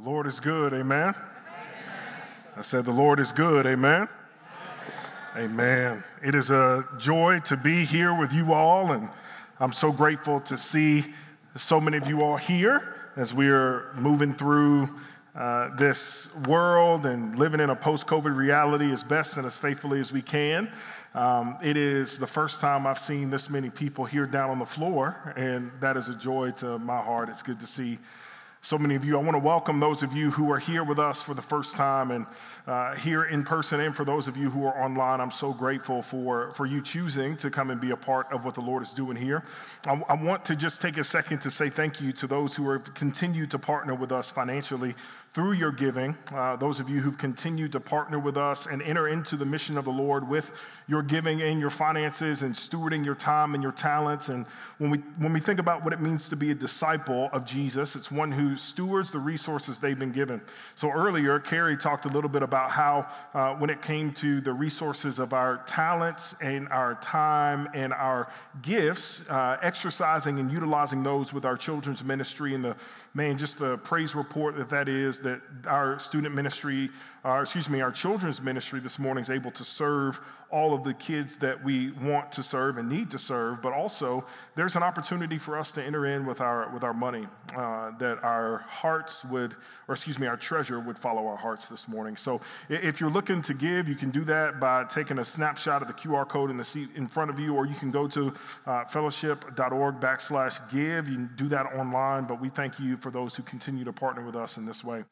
The Lord is good, amen. I said, The Lord is good, amen. Amen. It is a joy to be here with you all, and I'm so grateful to see so many of you all here as we are moving through uh, this world and living in a post COVID reality as best and as faithfully as we can. Um, it is the first time I've seen this many people here down on the floor, and that is a joy to my heart. It's good to see so many of you. I want to welcome those of you who are here with us for the first time and uh, here in person, and for those of you who are online. I'm so grateful for, for you choosing to come and be a part of what the Lord is doing here. I, I want to just take a second to say thank you to those who have continued to partner with us financially through your giving, uh, those of you who've continued to partner with us and enter into the mission of the Lord with your giving and your finances and stewarding your time and your talents. And when we, when we think about what it means to be a disciple of Jesus, it's one who stewards the resources they've been given. So earlier, Carrie talked a little bit about how, uh, when it came to the resources of our talents and our time and our gifts, uh, exercising and utilizing those with our children's ministry and the man, just the praise report that that is that our student ministry, uh, excuse me, our children's ministry this morning is able to serve all of the kids that we want to serve and need to serve, but also there's an opportunity for us to enter in with our with our money, uh, that our hearts would, or excuse me, our treasure would follow our hearts this morning. So if you're looking to give, you can do that by taking a snapshot of the QR code in the seat in front of you, or you can go to uh, fellowship.org backslash give. You can do that online, but we thank you for those who continue to partner with us in this way.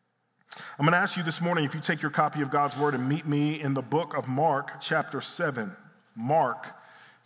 I'm going to ask you this morning if you take your copy of God's Word and meet me in the book of Mark, chapter 7. Mark,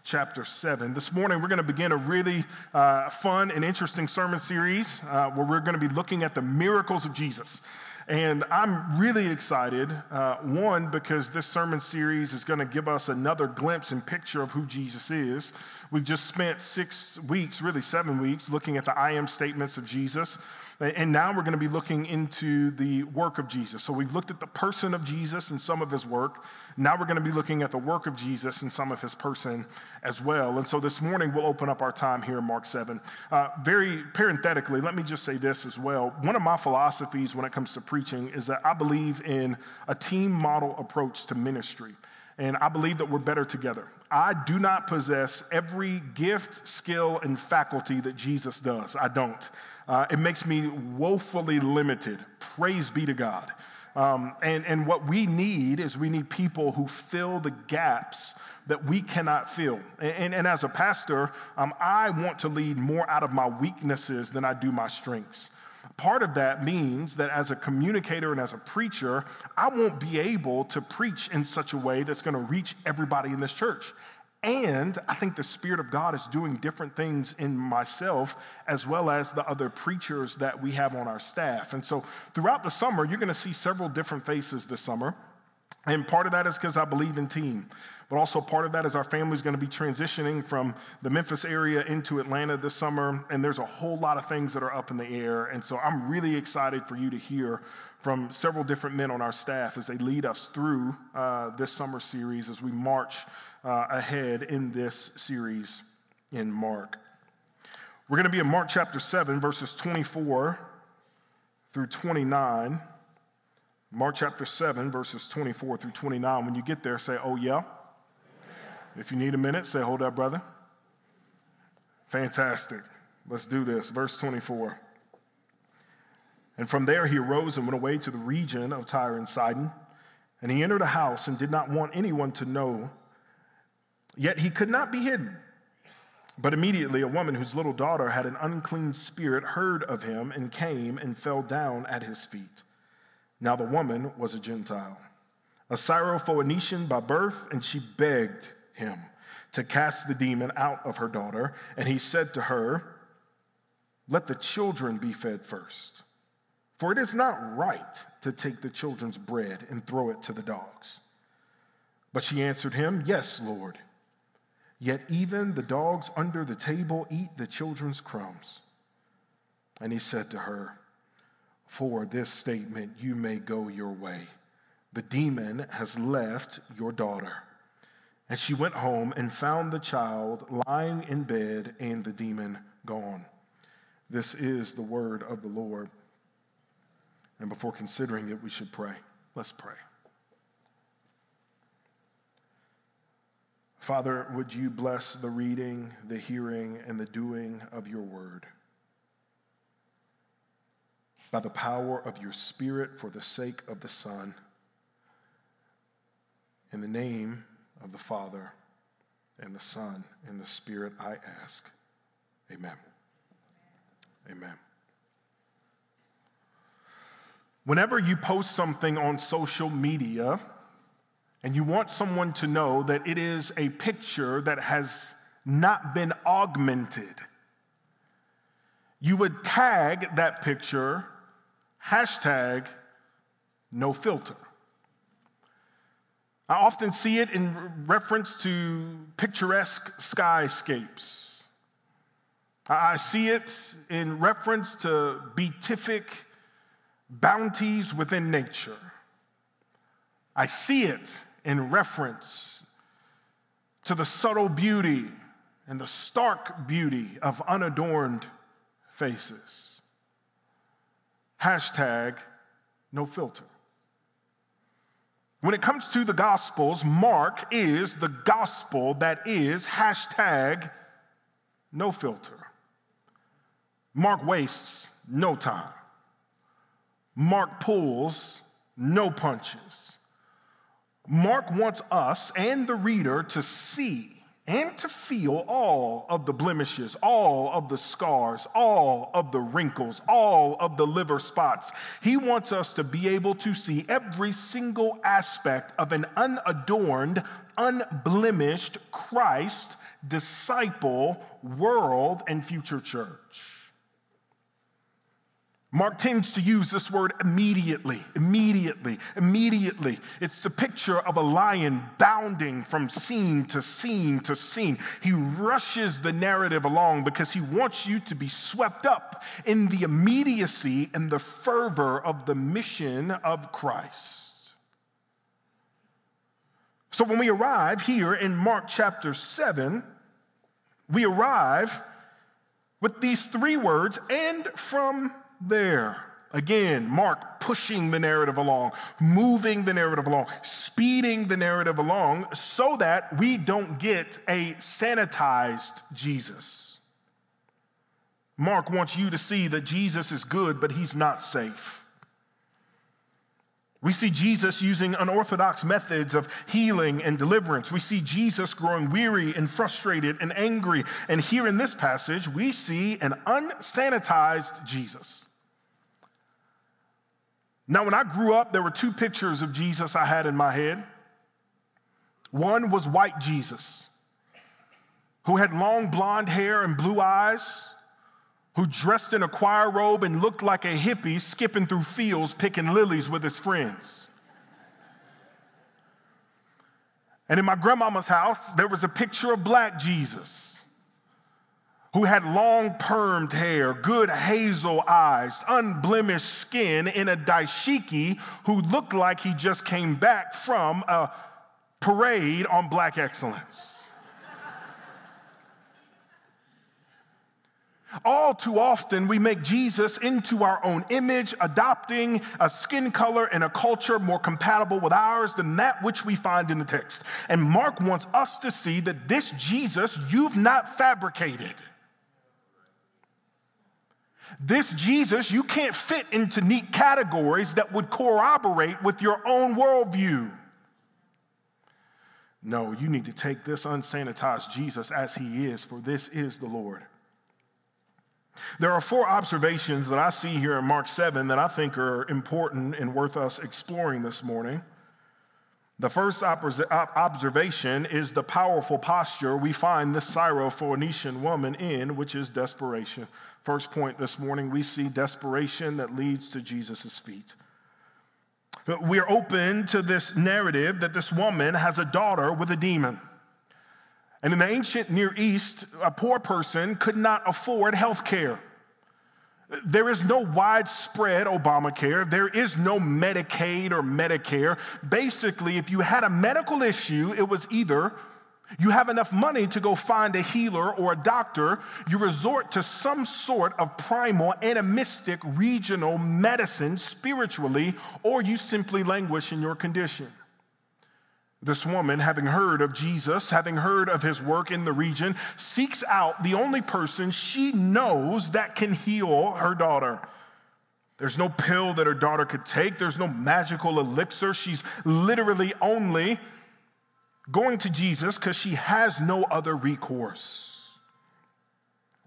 chapter 7. This morning, we're going to begin a really uh, fun and interesting sermon series uh, where we're going to be looking at the miracles of Jesus. And I'm really excited, uh, one, because this sermon series is going to give us another glimpse and picture of who Jesus is. We've just spent six weeks, really seven weeks, looking at the I am statements of Jesus. And now we're going to be looking into the work of Jesus. So we've looked at the person of Jesus and some of his work. Now we're going to be looking at the work of Jesus and some of his person as well. And so this morning we'll open up our time here in Mark 7. Uh, very parenthetically, let me just say this as well. One of my philosophies when it comes to preaching is that I believe in a team model approach to ministry. And I believe that we're better together. I do not possess every gift, skill, and faculty that Jesus does. I don't. Uh, it makes me woefully limited. Praise be to God. Um, and, and what we need is we need people who fill the gaps that we cannot fill. And, and, and as a pastor, um, I want to lead more out of my weaknesses than I do my strengths. Part of that means that as a communicator and as a preacher, I won't be able to preach in such a way that's going to reach everybody in this church. And I think the Spirit of God is doing different things in myself as well as the other preachers that we have on our staff. And so throughout the summer, you're going to see several different faces this summer. And part of that is because I believe in team. But also, part of that is our family is going to be transitioning from the Memphis area into Atlanta this summer. And there's a whole lot of things that are up in the air. And so I'm really excited for you to hear from several different men on our staff as they lead us through uh, this summer series as we march uh, ahead in this series in Mark. We're going to be in Mark chapter 7, verses 24 through 29. Mark chapter 7, verses 24 through 29. When you get there, say, Oh, yeah. If you need a minute, say, Hold up, brother. Fantastic. Let's do this. Verse 24. And from there he arose and went away to the region of Tyre and Sidon. And he entered a house and did not want anyone to know Yet he could not be hidden. But immediately a woman whose little daughter had an unclean spirit heard of him and came and fell down at his feet. Now the woman was a Gentile, a Syrophoenician by birth, and she begged him to cast the demon out of her daughter. And he said to her, Let the children be fed first, for it is not right to take the children's bread and throw it to the dogs. But she answered him, Yes, Lord. Yet even the dogs under the table eat the children's crumbs. And he said to her, For this statement you may go your way. The demon has left your daughter. And she went home and found the child lying in bed and the demon gone. This is the word of the Lord. And before considering it, we should pray. Let's pray. Father, would you bless the reading, the hearing, and the doing of your word? By the power of your Spirit, for the sake of the Son, in the name of the Father, and the Son, and the Spirit, I ask. Amen. Amen. Whenever you post something on social media, and you want someone to know that it is a picture that has not been augmented, you would tag that picture hashtag no filter. I often see it in reference to picturesque skyscapes. I see it in reference to beatific bounties within nature. I see it in reference to the subtle beauty and the stark beauty of unadorned faces. Hashtag no filter. When it comes to the Gospels, Mark is the gospel that is hashtag no filter. Mark wastes no time. Mark pulls no punches. Mark wants us and the reader to see and to feel all of the blemishes, all of the scars, all of the wrinkles, all of the liver spots. He wants us to be able to see every single aspect of an unadorned, unblemished Christ, disciple, world, and future church. Mark tends to use this word immediately, immediately, immediately. It's the picture of a lion bounding from scene to scene to scene. He rushes the narrative along because he wants you to be swept up in the immediacy and the fervor of the mission of Christ. So when we arrive here in Mark chapter 7, we arrive with these three words and from there. Again, Mark pushing the narrative along, moving the narrative along, speeding the narrative along so that we don't get a sanitized Jesus. Mark wants you to see that Jesus is good, but he's not safe. We see Jesus using unorthodox methods of healing and deliverance. We see Jesus growing weary and frustrated and angry. And here in this passage, we see an unsanitized Jesus. Now, when I grew up, there were two pictures of Jesus I had in my head. One was white Jesus, who had long blonde hair and blue eyes, who dressed in a choir robe and looked like a hippie skipping through fields picking lilies with his friends. And in my grandmama's house, there was a picture of black Jesus who had long permed hair, good hazel eyes, unblemished skin, in a dashiki who looked like he just came back from a parade on black excellence. All too often, we make Jesus into our own image, adopting a skin color and a culture more compatible with ours than that which we find in the text. And Mark wants us to see that this Jesus you've not fabricated. This Jesus, you can't fit into neat categories that would corroborate with your own worldview. No, you need to take this unsanitized Jesus as he is, for this is the Lord. There are four observations that I see here in Mark 7 that I think are important and worth us exploring this morning. The first observation is the powerful posture we find this Syrophoenician woman in, which is desperation. First point this morning, we see desperation that leads to Jesus' feet. We're open to this narrative that this woman has a daughter with a demon. And in the ancient Near East, a poor person could not afford health care. There is no widespread Obamacare. There is no Medicaid or Medicare. Basically, if you had a medical issue, it was either You have enough money to go find a healer or a doctor. You resort to some sort of primal, animistic, regional medicine spiritually, or you simply languish in your condition. This woman, having heard of Jesus, having heard of his work in the region, seeks out the only person she knows that can heal her daughter. There's no pill that her daughter could take, there's no magical elixir. She's literally only going to Jesus because she has no other recourse.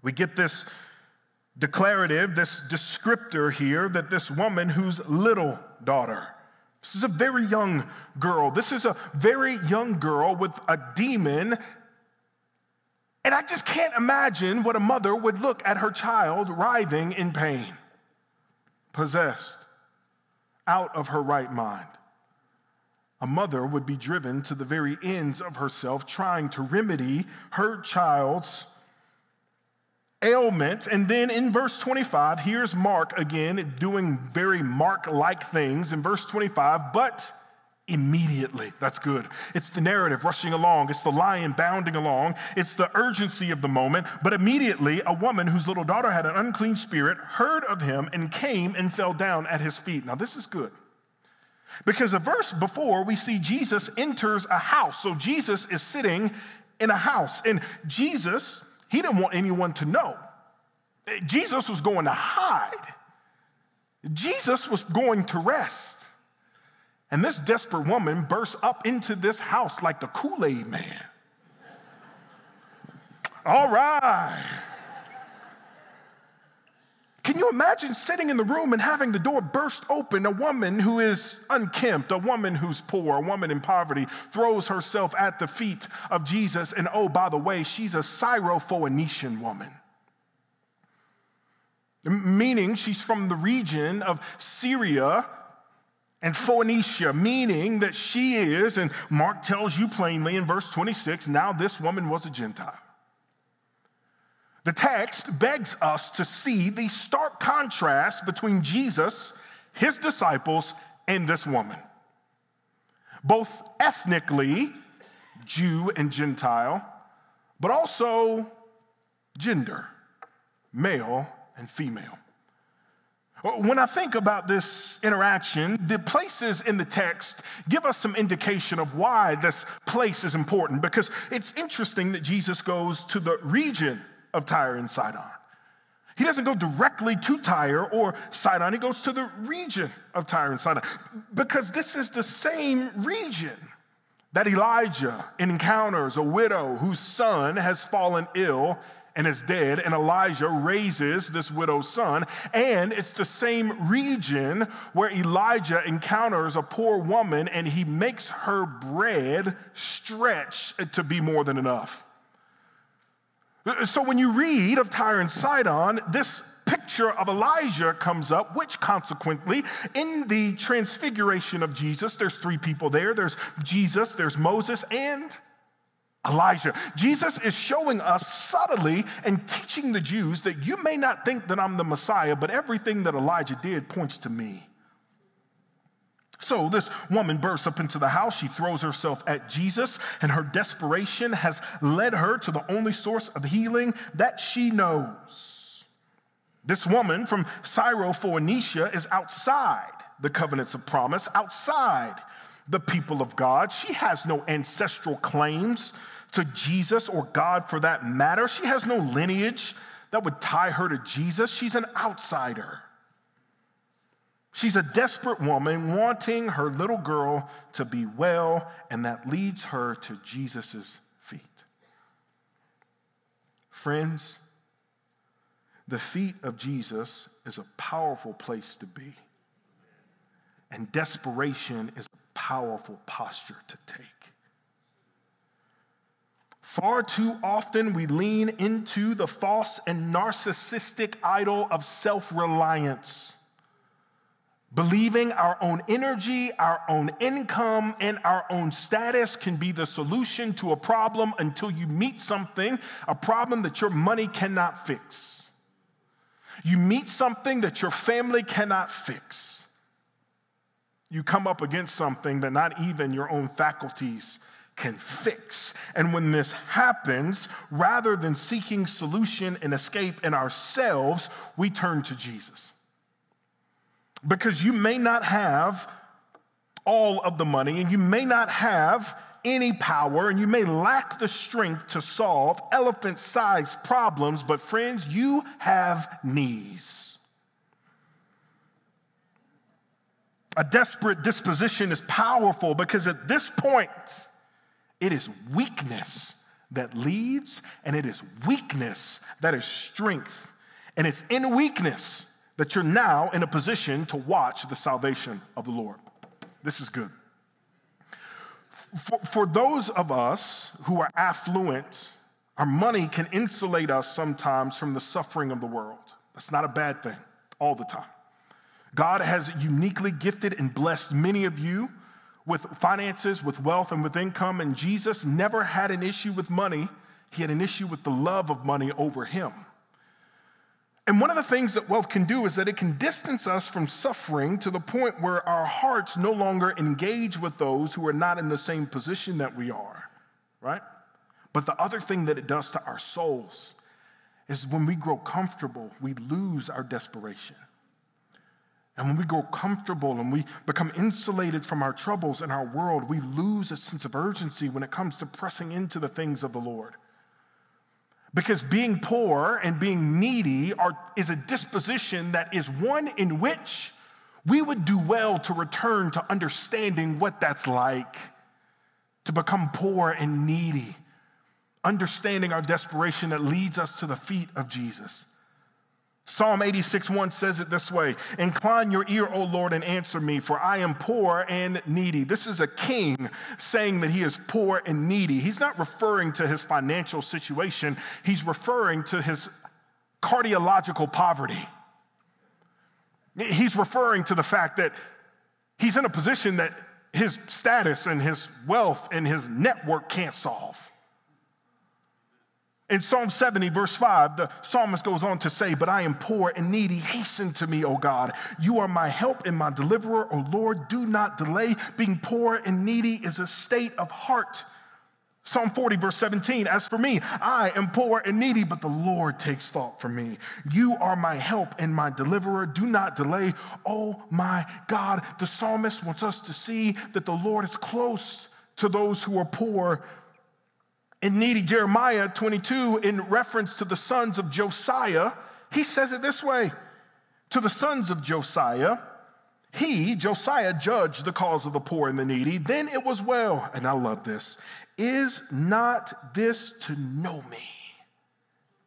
We get this declarative, this descriptor here that this woman whose little daughter, this is a very young girl, this is a very young girl with a demon. And I just can't imagine what a mother would look at her child writhing in pain, possessed, out of her right mind. A mother would be driven to the very ends of herself trying to remedy her child's ailment. And then in verse 25, here's Mark again doing very Mark like things. In verse 25, but immediately. That's good. It's the narrative rushing along, it's the lion bounding along, it's the urgency of the moment. But immediately, a woman whose little daughter had an unclean spirit heard of him and came and fell down at his feet. Now, this is good. Because a verse before, we see Jesus enters a house. So Jesus is sitting in a house. And Jesus, he didn't want anyone to know. Jesus was going to hide. Jesus was going to rest. And this desperate woman bursts up into this house like the Kool Aid man. All right. Can you imagine sitting in the room and having the door burst open? A woman who is unkempt, a woman who's poor, a woman in poverty throws herself at the feet of Jesus. And oh, by the way, she's a Syrophoenician woman. Meaning she's from the region of Syria and Phoenicia, meaning that she is, and Mark tells you plainly in verse 26 now this woman was a Gentile. The text begs us to see the stark contrast between Jesus, his disciples, and this woman. Both ethnically, Jew and Gentile, but also gender, male and female. When I think about this interaction, the places in the text give us some indication of why this place is important because it's interesting that Jesus goes to the region of Tyre and Sidon. He doesn't go directly to Tyre or Sidon, he goes to the region of Tyre and Sidon because this is the same region that Elijah encounters a widow whose son has fallen ill and is dead, and Elijah raises this widow's son. And it's the same region where Elijah encounters a poor woman and he makes her bread stretch to be more than enough. So when you read of Tyre and Sidon, this picture of Elijah comes up, which consequently, in the transfiguration of Jesus, there's three people there there's Jesus, there's Moses, and Elijah. Jesus is showing us subtly and teaching the Jews that you may not think that I'm the Messiah, but everything that Elijah did points to me. So this woman bursts up into the house. She throws herself at Jesus, and her desperation has led her to the only source of healing that she knows. This woman from Syrophoenicia is outside the covenants of promise, outside the people of God. She has no ancestral claims to Jesus or God for that matter. She has no lineage that would tie her to Jesus. She's an outsider. She's a desperate woman wanting her little girl to be well, and that leads her to Jesus' feet. Friends, the feet of Jesus is a powerful place to be, and desperation is a powerful posture to take. Far too often, we lean into the false and narcissistic idol of self reliance Believing our own energy, our own income, and our own status can be the solution to a problem until you meet something, a problem that your money cannot fix. You meet something that your family cannot fix. You come up against something that not even your own faculties can fix. And when this happens, rather than seeking solution and escape in ourselves, we turn to Jesus. Because you may not have all of the money and you may not have any power and you may lack the strength to solve elephant sized problems, but friends, you have knees. A desperate disposition is powerful because at this point, it is weakness that leads, and it is weakness that is strength. And it's in weakness that you're now in a position to watch the salvation of the Lord. This is good. For, for those of us who are affluent, our money can insulate us sometimes from the suffering of the world. That's not a bad thing all the time. God has uniquely gifted and blessed many of you with finances, with wealth, and with income, and Jesus never had an issue with money. He had an issue with the love of money over him. And one of the things that wealth can do is that it can distance us from suffering to the point where our hearts no longer engage with those who are not in the same position that we are, right? But the other thing that it does to our souls is when we grow comfortable, we lose our desperation. And when we grow comfortable and we become insulated from our troubles in our world, we lose a sense of urgency when it comes to pressing into the things of the Lord. Because being poor and being needy are, is a disposition that is one in which we would do well to return to understanding what that's like to become poor and needy, understanding our desperation that leads us to the feet of Jesus. Psalm 86 1 says it this way Incline your ear, O Lord, and answer me, for I am poor and needy. This is a king saying that he is poor and needy. He's not referring to his financial situation, he's referring to his cardiological poverty. He's referring to the fact that he's in a position that his status and his wealth and his network can't solve. In Psalm 70, verse 5, the psalmist goes on to say, But I am poor and needy. Hasten to me, O God. You are my help and my deliverer, O Lord. Do not delay. Being poor and needy is a state of heart. Psalm 40, verse 17, As for me, I am poor and needy, but the Lord takes thought for me. You are my help and my deliverer. Do not delay. Oh my God. The psalmist wants us to see that the Lord is close to those who are poor in needy Jeremiah 22, in reference to the sons of Josiah, he says it this way To the sons of Josiah, he, Josiah, judged the cause of the poor and the needy. Then it was well, and I love this. Is not this to know me?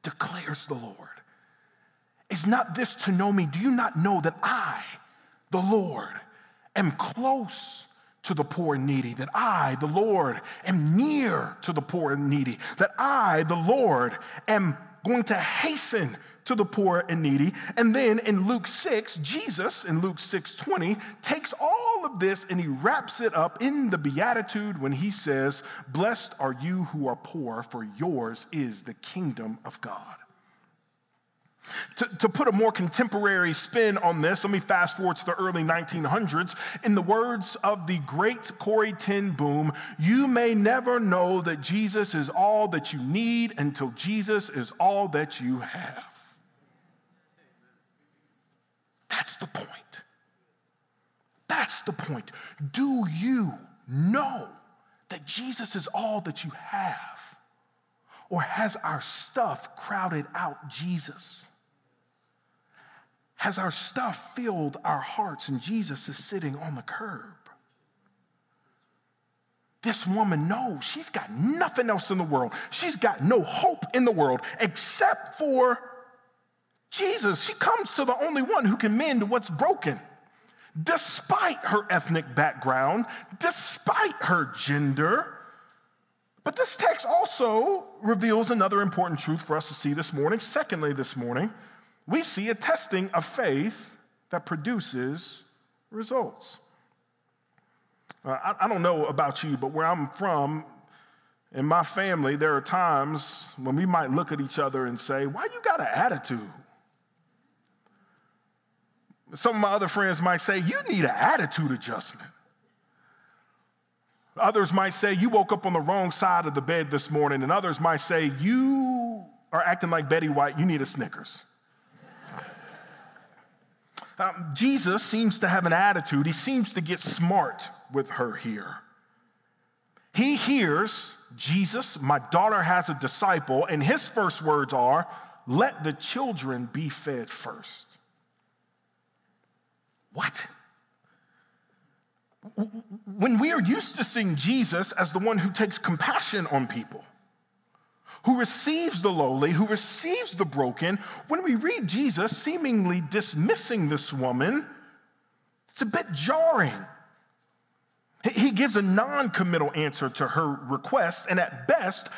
declares the Lord. Is not this to know me? Do you not know that I, the Lord, am close to the poor and needy, that I, the Lord, am near to the poor and needy, that I, the Lord, am going to hasten to the poor and needy. And then in Luke 6, Jesus in Luke 6 20 takes all of this and he wraps it up in the Beatitude when he says, Blessed are you who are poor, for yours is the kingdom of God. To, to, put a more contemporary spin on this, let me fast forward to the early 1900s. In the words of the great Corrie ten Boom, you may never know that Jesus is all that you need until Jesus is all that you have. That's the point. That's the point. Do you know that Jesus is all that you have? Or has our stuff crowded out Jesus? Has our stuff filled our hearts and Jesus is sitting on the curb? This woman knows she's got nothing else in the world. She's got no hope in the world except for Jesus. She comes to the only one who can mend what's broken. Despite her ethnic background, despite her gender. But this text also reveals another important truth for us to see this morning. Secondly, this morning, we see a testing of faith that produces results. Uh, I, I don't know about you, but where I'm from, in my family, there are times when we might look at each other and say, Why you got an attitude? Some of my other friends might say, You need an attitude adjustment. Others might say, You woke up on the wrong side of the bed this morning. And others might say, You are acting like Betty White. You need a Snickers. Um, Jesus seems to have an attitude, he seems to get smart with her here. He hears, Jesus, my daughter has a disciple, and his first words are, Let the children be fed first. What? When we are used to seeing Jesus as the one who takes compassion on people, who receives the lowly, who receives the broken, when we read Jesus seemingly dismissing this woman, it's a bit jarring. He gives a non committal answer to her request, and at best,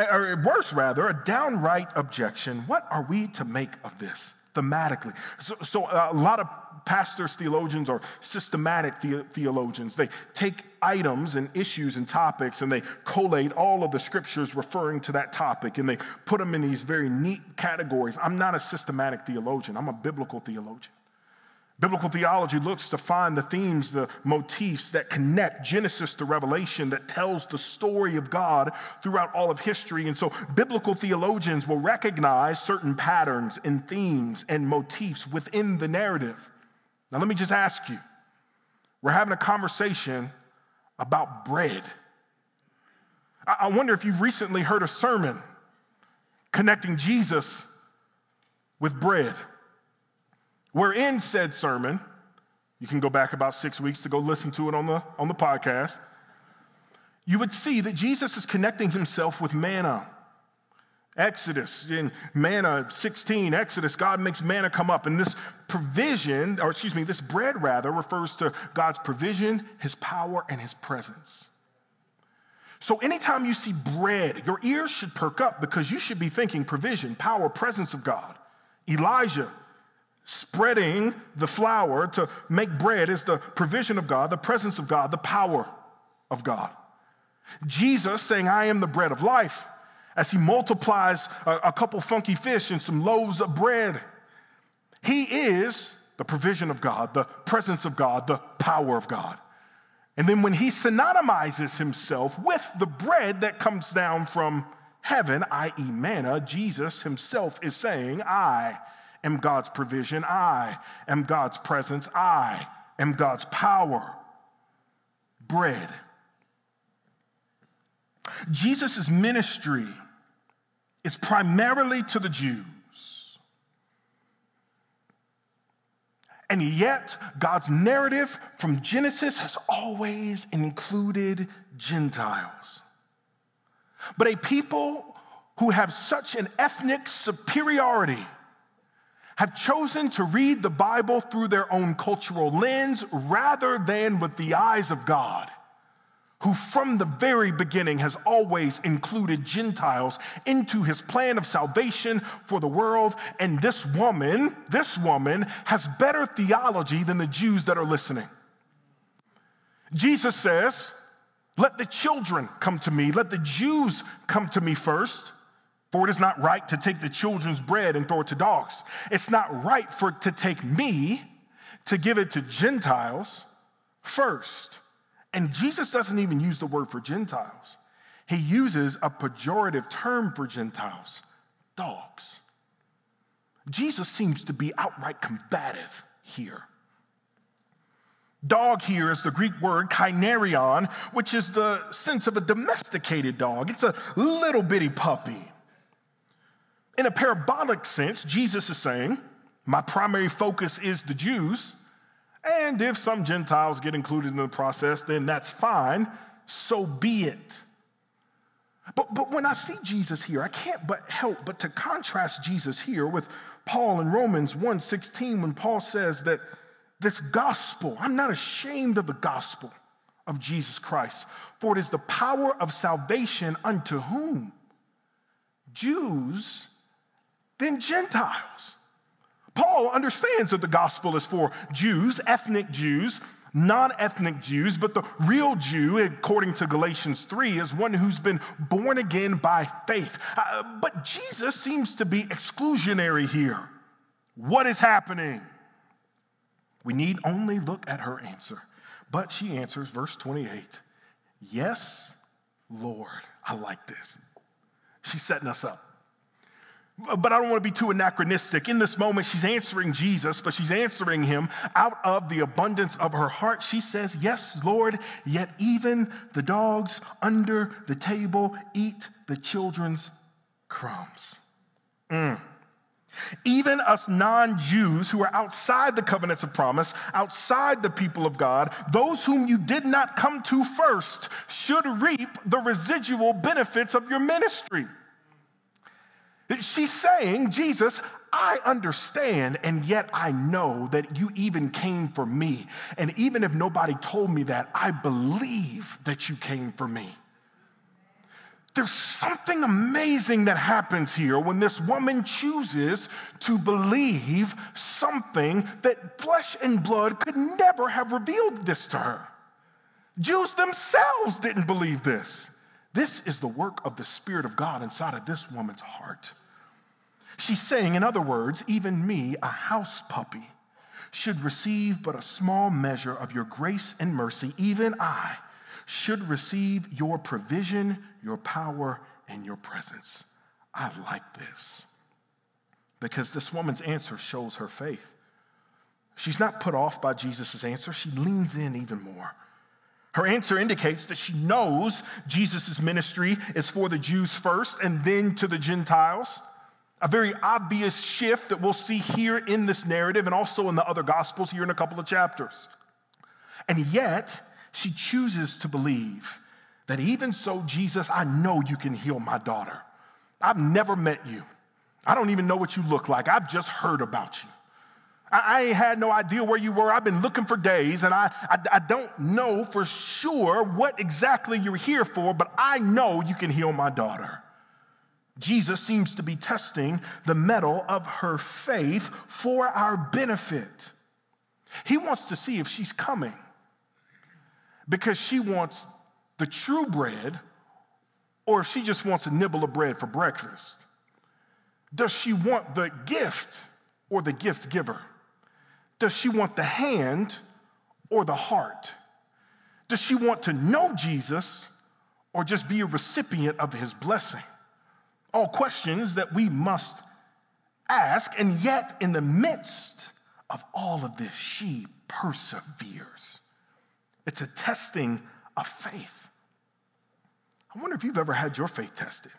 or at worst rather, a downright objection. What are we to make of this thematically? So, so a lot of pastors, theologians, or systematic the- theologians. They take items and issues and topics and they collate all of the scriptures referring to that topic and they put them in these very neat categories. I'm not a systematic theologian, I'm a biblical theologian. Biblical theology looks to find the themes, the motifs that connect Genesis to Revelation, that tells the story of God throughout all of history. And so, biblical theologians will recognize certain patterns and themes and motifs within the narrative. Now, let me just ask you we're having a conversation about bread. I wonder if you've recently heard a sermon connecting Jesus with bread. Where in said sermon, you can go back about six weeks to go listen to it on the, on the podcast, you would see that Jesus is connecting himself with manna. Exodus, in manna 16, Exodus, God makes manna come up. And this provision, or excuse me, this bread rather, refers to God's provision, his power, and his presence. So anytime you see bread, your ears should perk up because you should be thinking provision, power, presence of God. Elijah spreading the flour to make bread is the provision of God, the presence of God, the power of God. Jesus saying, I am the bread of life as he multiplies a, a couple funky fish and some loaves of bread. He is the provision of God, the presence of God, the power of God. And then when he synonymizes himself with the bread that comes down from heaven, i.e., manna, Jesus himself is saying, I am God's provision, I am God's presence, I am God's power. Bread. Jesus' ministry is primarily to the Jews. And yet, God's narrative from Genesis has always included Gentiles. But a people who have such an ethnic superiority have chosen to read the Bible through their own cultural lens rather than with the eyes of God who from the very beginning has always included Gentiles into his plan of salvation for the world. And this woman, this woman has better theology than the Jews that are listening. Jesus says, Let the children come to me, let the Jews come to me first. For it is not right to take the children's bread and throw it to dogs. It's not right for to take me to give it to Gentiles first. And Jesus doesn't even use the word for Gentiles, he uses a pejorative term for Gentiles dogs. Jesus seems to be outright combative here. Dog here is the Greek word kainarion, which is the sense of a domesticated dog. It's a little bitty puppy. In a parabolic sense, Jesus is saying, My primary focus is the Jews, and if some Gentiles get included in the process, then that's fine. So be it. But, but when I see Jesus here, I can't but help but to contrast Jesus here with Paul in Romans 1:16 when Paul says that this gospel, I'm not ashamed of the gospel of Jesus Christ, for it is the power of salvation unto whom? Jews, then Gentiles. Paul understands that the gospel is for Jews, ethnic Jews, non ethnic Jews, but the real Jew, according to Galatians 3, is one who's been born again by faith. Uh, but Jesus seems to be exclusionary here. What is happening? We need only look at her answer. But she answers, verse 28 Yes, Lord. I like this. She's setting us up. But I don't want to be too anachronistic. In this moment, she's answering Jesus, but she's answering him out of the abundance of her heart. She says, Yes, Lord, yet even the dogs under the table eat the children's crumbs. Mm. Even us non Jews who are outside the covenants of promise, outside the people of God, those whom you did not come to first, should reap the residual benefits of your ministry. She's saying, Jesus, I understand, and yet I know that you even came for me. And even if nobody told me that, I believe that you came for me. There's something amazing that happens here when this woman chooses to believe something that flesh and blood could never have revealed this to her. Jews themselves didn't believe this. This is the work of the Spirit of God inside of this woman's heart. She's saying, in other words, even me, a house puppy, should receive but a small measure of your grace and mercy. Even I should receive your provision, your power, and your presence. I like this because this woman's answer shows her faith. She's not put off by Jesus' answer, she leans in even more. Her answer indicates that she knows Jesus' ministry is for the Jews first and then to the Gentiles. A very obvious shift that we'll see here in this narrative and also in the other gospels here in a couple of chapters. And yet, she chooses to believe that even so, Jesus, I know you can heal my daughter. I've never met you. I don't even know what you look like. I've just heard about you. I, ain't had no idea where you were. I've been looking for days, and I, I, I don't know for sure what exactly you're here for, but I know you can heal my daughter. Jesus seems to be testing the mettle of her faith for our benefit. He wants to see if she's coming because she wants the true bread or if she just wants a nibble of bread for breakfast. Does she want the gift or the gift giver? Does she want the hand or the heart? Does she want to know Jesus or just be a recipient of his blessing? All questions that we must ask, and yet, in the midst of all of this, she perseveres. It's a testing of faith. I wonder if you've ever had your faith tested.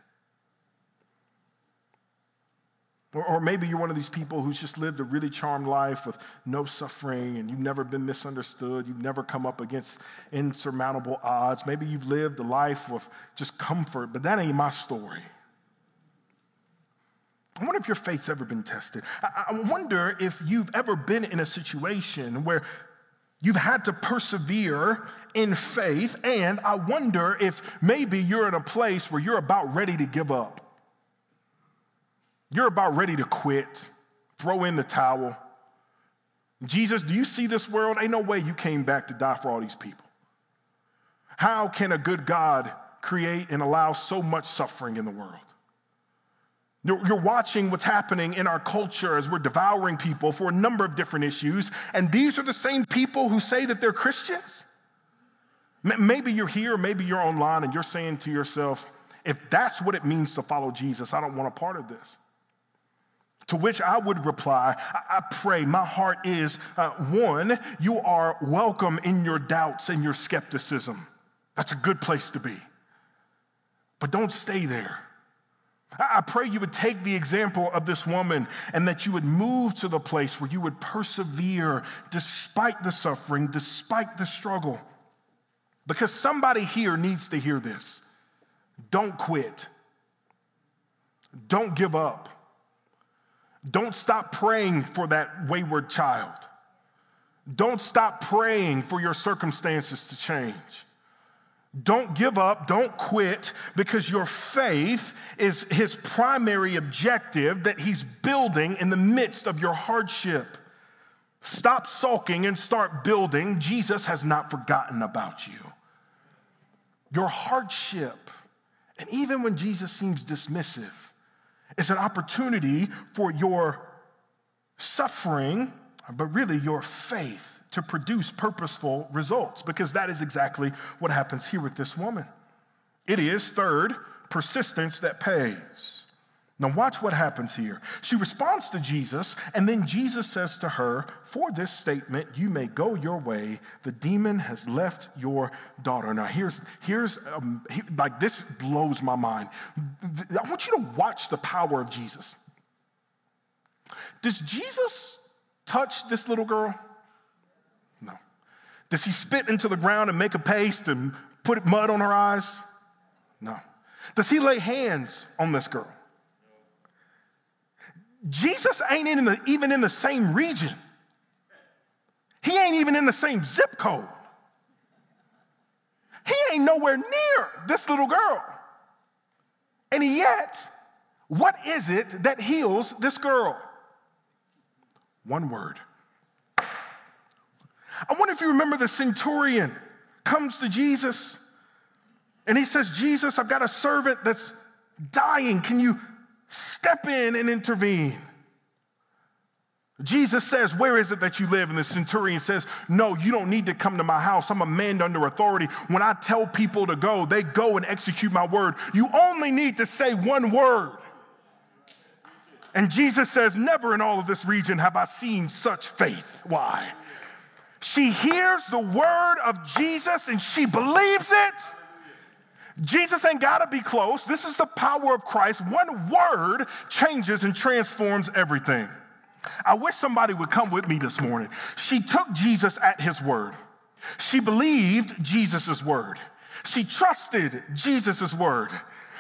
Or, or, maybe you're one of these people who's just lived a really charmed life with no suffering and you've never been misunderstood. You've never come up against insurmountable odds. Maybe you've lived a life with just comfort, but that ain't my story. I wonder if your faith's ever been tested. I wonder if you've ever been in a situation where you've had to persevere in faith, and I wonder if maybe you're in a place where you're about ready to give up. You're about ready to quit, throw in the towel. Jesus, do you see this world? Ain't no way you came back to die for all these people. How can a good God create and allow so much suffering in the world? You're, watching what's happening in our culture as we're devouring people for a number of different issues. And these are the same people who say that they're Christians. Maybe you're here, maybe you're online, and you're saying to yourself, if that's what it means to follow Jesus, I don't want a part of this. To which I would reply, I, pray, my heart is uh, one, you are welcome in your doubts and your skepticism. That's a good place to be. But don't stay there. I pray you would take the example of this woman and that you would move to the place where you would persevere despite the suffering, despite the struggle. Because somebody here needs to hear this. Don't quit. Don't give up. Don't stop praying for that wayward child. Don't stop praying for your circumstances to change. Don't give up, don't quit, because your faith is his primary objective that he's building in the midst of your hardship. Stop sulking and start building. Jesus has not forgotten about you. Your hardship, and even when Jesus seems dismissive, is an opportunity for your suffering, but really your faith to produce purposeful results because that is exactly what happens here with this woman. It is, third, persistence that pays. Now, watch what happens here. She responds to Jesus, and then Jesus says to her, For this statement, you may go your way. The demon has left your daughter. Now, here's, here's um, he, like, this blows my mind. I want you to watch the power of Jesus. Does Jesus touch this little girl? No. Does he spit into the ground and make a paste and put mud on her eyes? No. Does he lay hands on this girl? Jesus ain't in the, even in the same region. He ain't even in the same zip code. He ain't nowhere near this little girl. And yet, what is it that heals this girl? One word. I wonder if you remember the centurion comes to Jesus and he says, Jesus, I've got a servant that's dying. Can you step in and intervene? Jesus says, Where is it that you live? And the centurion says, No, you don't need to come to my house. I'm a man under authority. When I tell people to go, they go and execute my word. You only need to say one word. And Jesus says, Never in all of this region have I seen such faith. Why? She hears the word of Jesus and she believes it. Jesus ain't got to be close. This is the power of Christ. One word changes and transforms everything. I wish somebody would come with me this morning. She took Jesus at his word. She believed Jesus' word. She trusted Jesus' word.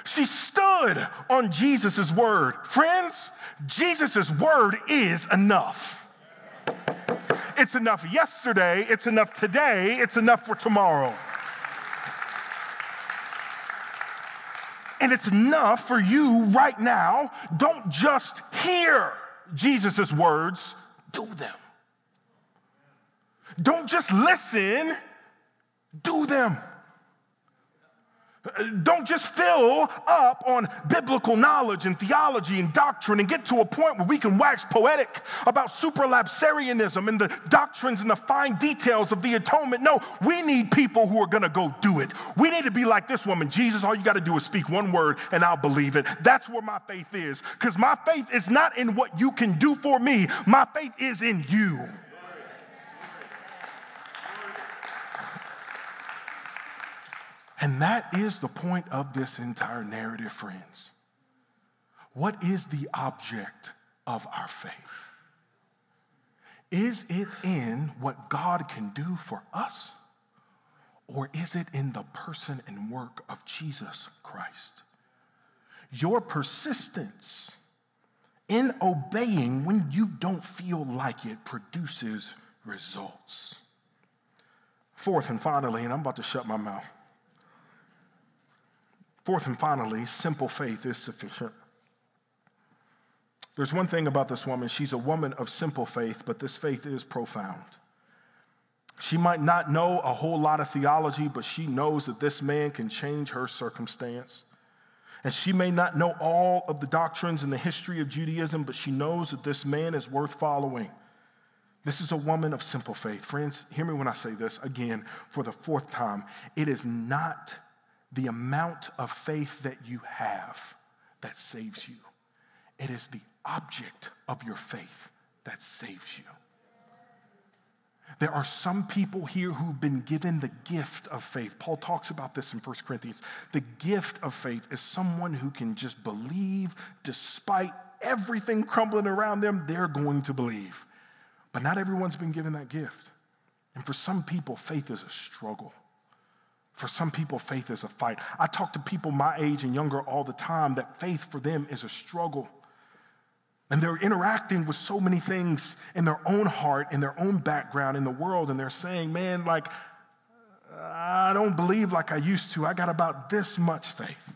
She stood on Jesus' word. Friends, Jesus' word is enough. It's enough yesterday, it's enough today, it's enough for tomorrow. And it's enough for you right now. Don't just hear Jesus' words, do them. Don't just listen, do them. Don't just fill up on biblical knowledge and theology and doctrine and get to a point where we can wax poetic about supralapsarianism and the doctrines and the fine details of the atonement. No, we need people who are going to go do it. We need to be like this woman. Jesus, all you got to do is speak one word and I'll believe it. That's where my faith is because my faith is not in what you can do for me, my faith is in you. And that is the point of this entire narrative, friends. What is the object of our faith? Is it in what God can do for us? Or is it in the person and work of Jesus Christ? Your persistence in obeying when you don't feel like it produces results. Fourth and finally, and I'm about to shut my mouth. Fourth and finally, simple faith is sufficient. There's one thing about this woman. She's a woman of simple faith, but this faith is profound. She might not know a whole lot of theology, but she knows that this man can change her circumstance. And she may not know all of the doctrines and the history of Judaism, but she knows that this man is worth following. This is a woman of simple faith. Friends, hear me when I say this again for the fourth time. It is not the amount of faith that you have that saves you. It is the object of your faith that saves you. There are some people here who've been given the gift of faith. Paul talks about this in 1 Corinthians. The gift of faith is someone who can just believe despite everything crumbling around them, they're going to believe. But not everyone's been given that gift. And for some people, faith is a struggle. For some people, faith is a fight. I talk to people my age and younger all the time that faith for them is a struggle. And they're interacting with so many things in their own heart, in their own background, in the world, and they're saying, man, like, I don't believe like I used to. I got about this much faith.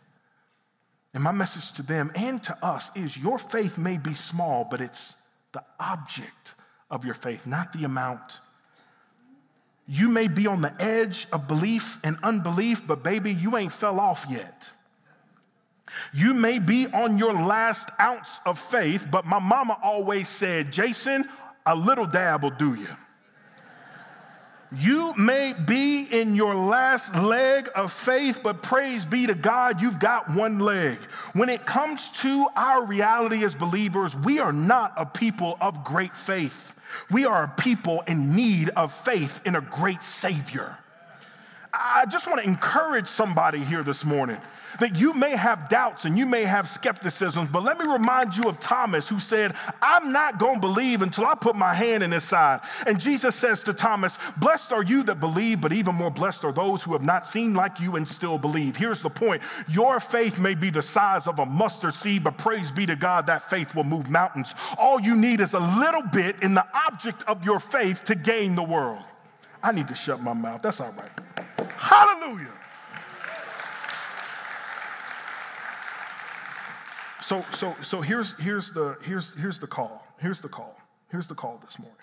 And my message to them and to us is your faith may be small, but it's the object of your faith, not the amount. You may be on the edge of belief and unbelief, but baby, you ain't fell off yet. You may be on your last ounce of faith, but my mama always said, Jason, a little dab will do you. You may be in your last leg of faith, but praise be to God, you've got one leg. When it comes to our reality as believers, we are not a people of great faith. We are a people in need of faith in a great Savior. I just want to encourage somebody here this morning that you may have doubts and you may have skepticisms, but let me remind you of Thomas who said, I'm not going to believe until I put my hand in his side. And Jesus says to Thomas, Blessed are you that believe, but even more blessed are those who have not seen like you and still believe. Here's the point your faith may be the size of a mustard seed, but praise be to God, that faith will move mountains. All you need is a little bit in the object of your faith to gain the world. I need to shut my mouth. That's all right. Hallelujah. So, so, so here's, here's, the, here's, here's the call. Here's the call. Here's the call this morning.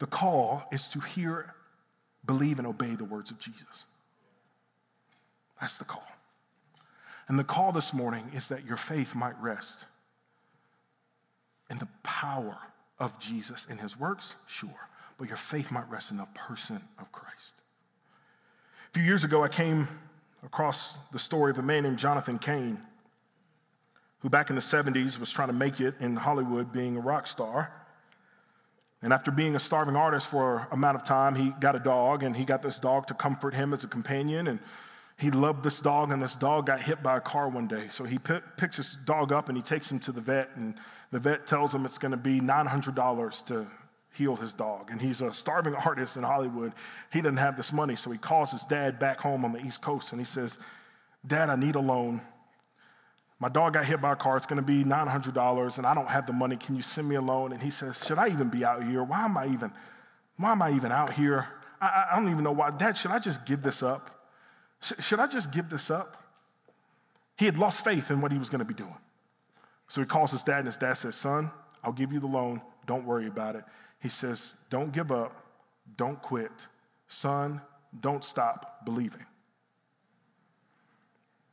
The call is to hear, believe, and obey the words of Jesus. That's the call. And the call this morning is that your faith might rest in the power of Jesus in his works, sure, but your faith might rest in the person of Christ. A few years ago, I came across the story of a man named Jonathan Cain who back in the 70s was trying to make it in Hollywood being a rock star. And after being a starving artist for amount of time, he got a dog, and he got this dog to comfort him as a companion. And he loved this dog, and this dog got hit by a car one day. So he p- picks his dog up and he takes him to the vet, and the vet tells him it's going to be $900 to heal his dog. And he's a starving artist in Hollywood. He doesn't have this money, so he calls his dad back home on the East Coast and he says, Dad, I need a loan. My dog got hit by a car. It's going to be $900 and I don't have the money. Can you send me a loan? And he says, Should I even be out here? Why am I even, why am I even out here? I, I don't even know why. Dad, should I just give this up? Sh- should I just give this up? He had lost faith in what he was going to be doing. So he calls his dad, and his dad says, Son, I'll give you the loan. Don't worry about it. He says, Don't give up. Don't quit. Son, don't stop believing.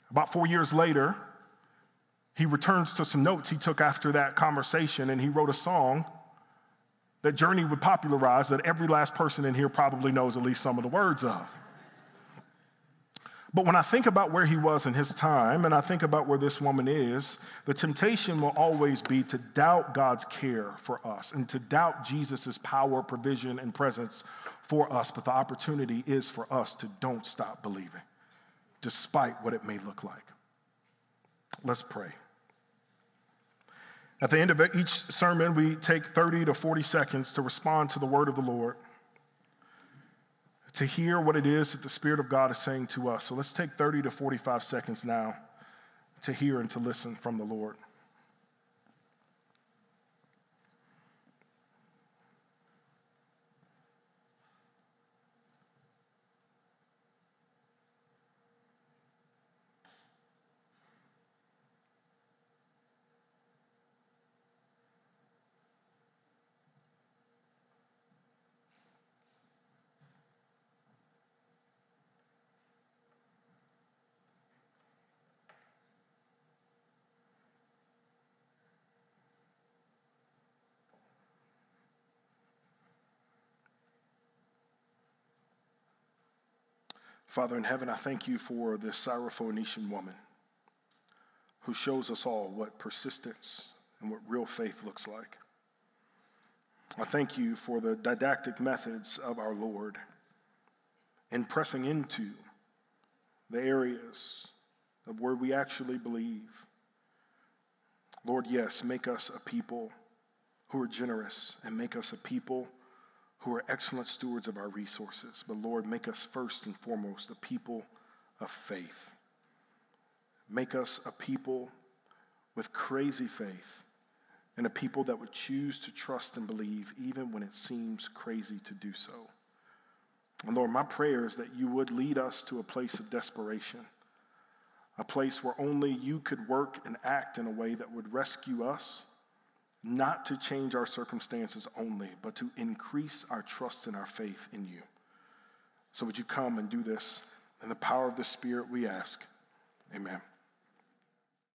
About four years later, he returns to some notes he took after that conversation and he wrote a song that Journey would popularize that every last person in here probably knows at least some of the words of. But when I think about where he was in his time and I think about where this woman is, the temptation will always be to doubt God's care for us and to doubt Jesus' power, provision, and presence for us. But the opportunity is for us to don't stop believing, despite what it may look like. Let's pray. At the end of each sermon, we take 30 to 40 seconds to respond to the word of the Lord, to hear what it is that the Spirit of God is saying to us. So let's take 30 to 45 seconds now to hear and to listen from the Lord. Father in heaven, I thank you for this Syrophoenician woman who shows us all what persistence and what real faith looks like. I thank you for the didactic methods of our Lord in pressing into the areas of where we actually believe. Lord, yes, make us a people who are generous and make us a people who are excellent stewards of our resources. But Lord, make us first and foremost a people of faith. Make us a people with crazy faith and a people that would choose to trust and believe even when it seems crazy to do so. And Lord, my prayer is that you would lead us to a place of desperation, a place where only you could work and act in a way that would rescue us not to change our circumstances only, but to increase our trust and our faith in you. So would you come and do this? In the power of the Spirit, we ask. Amen.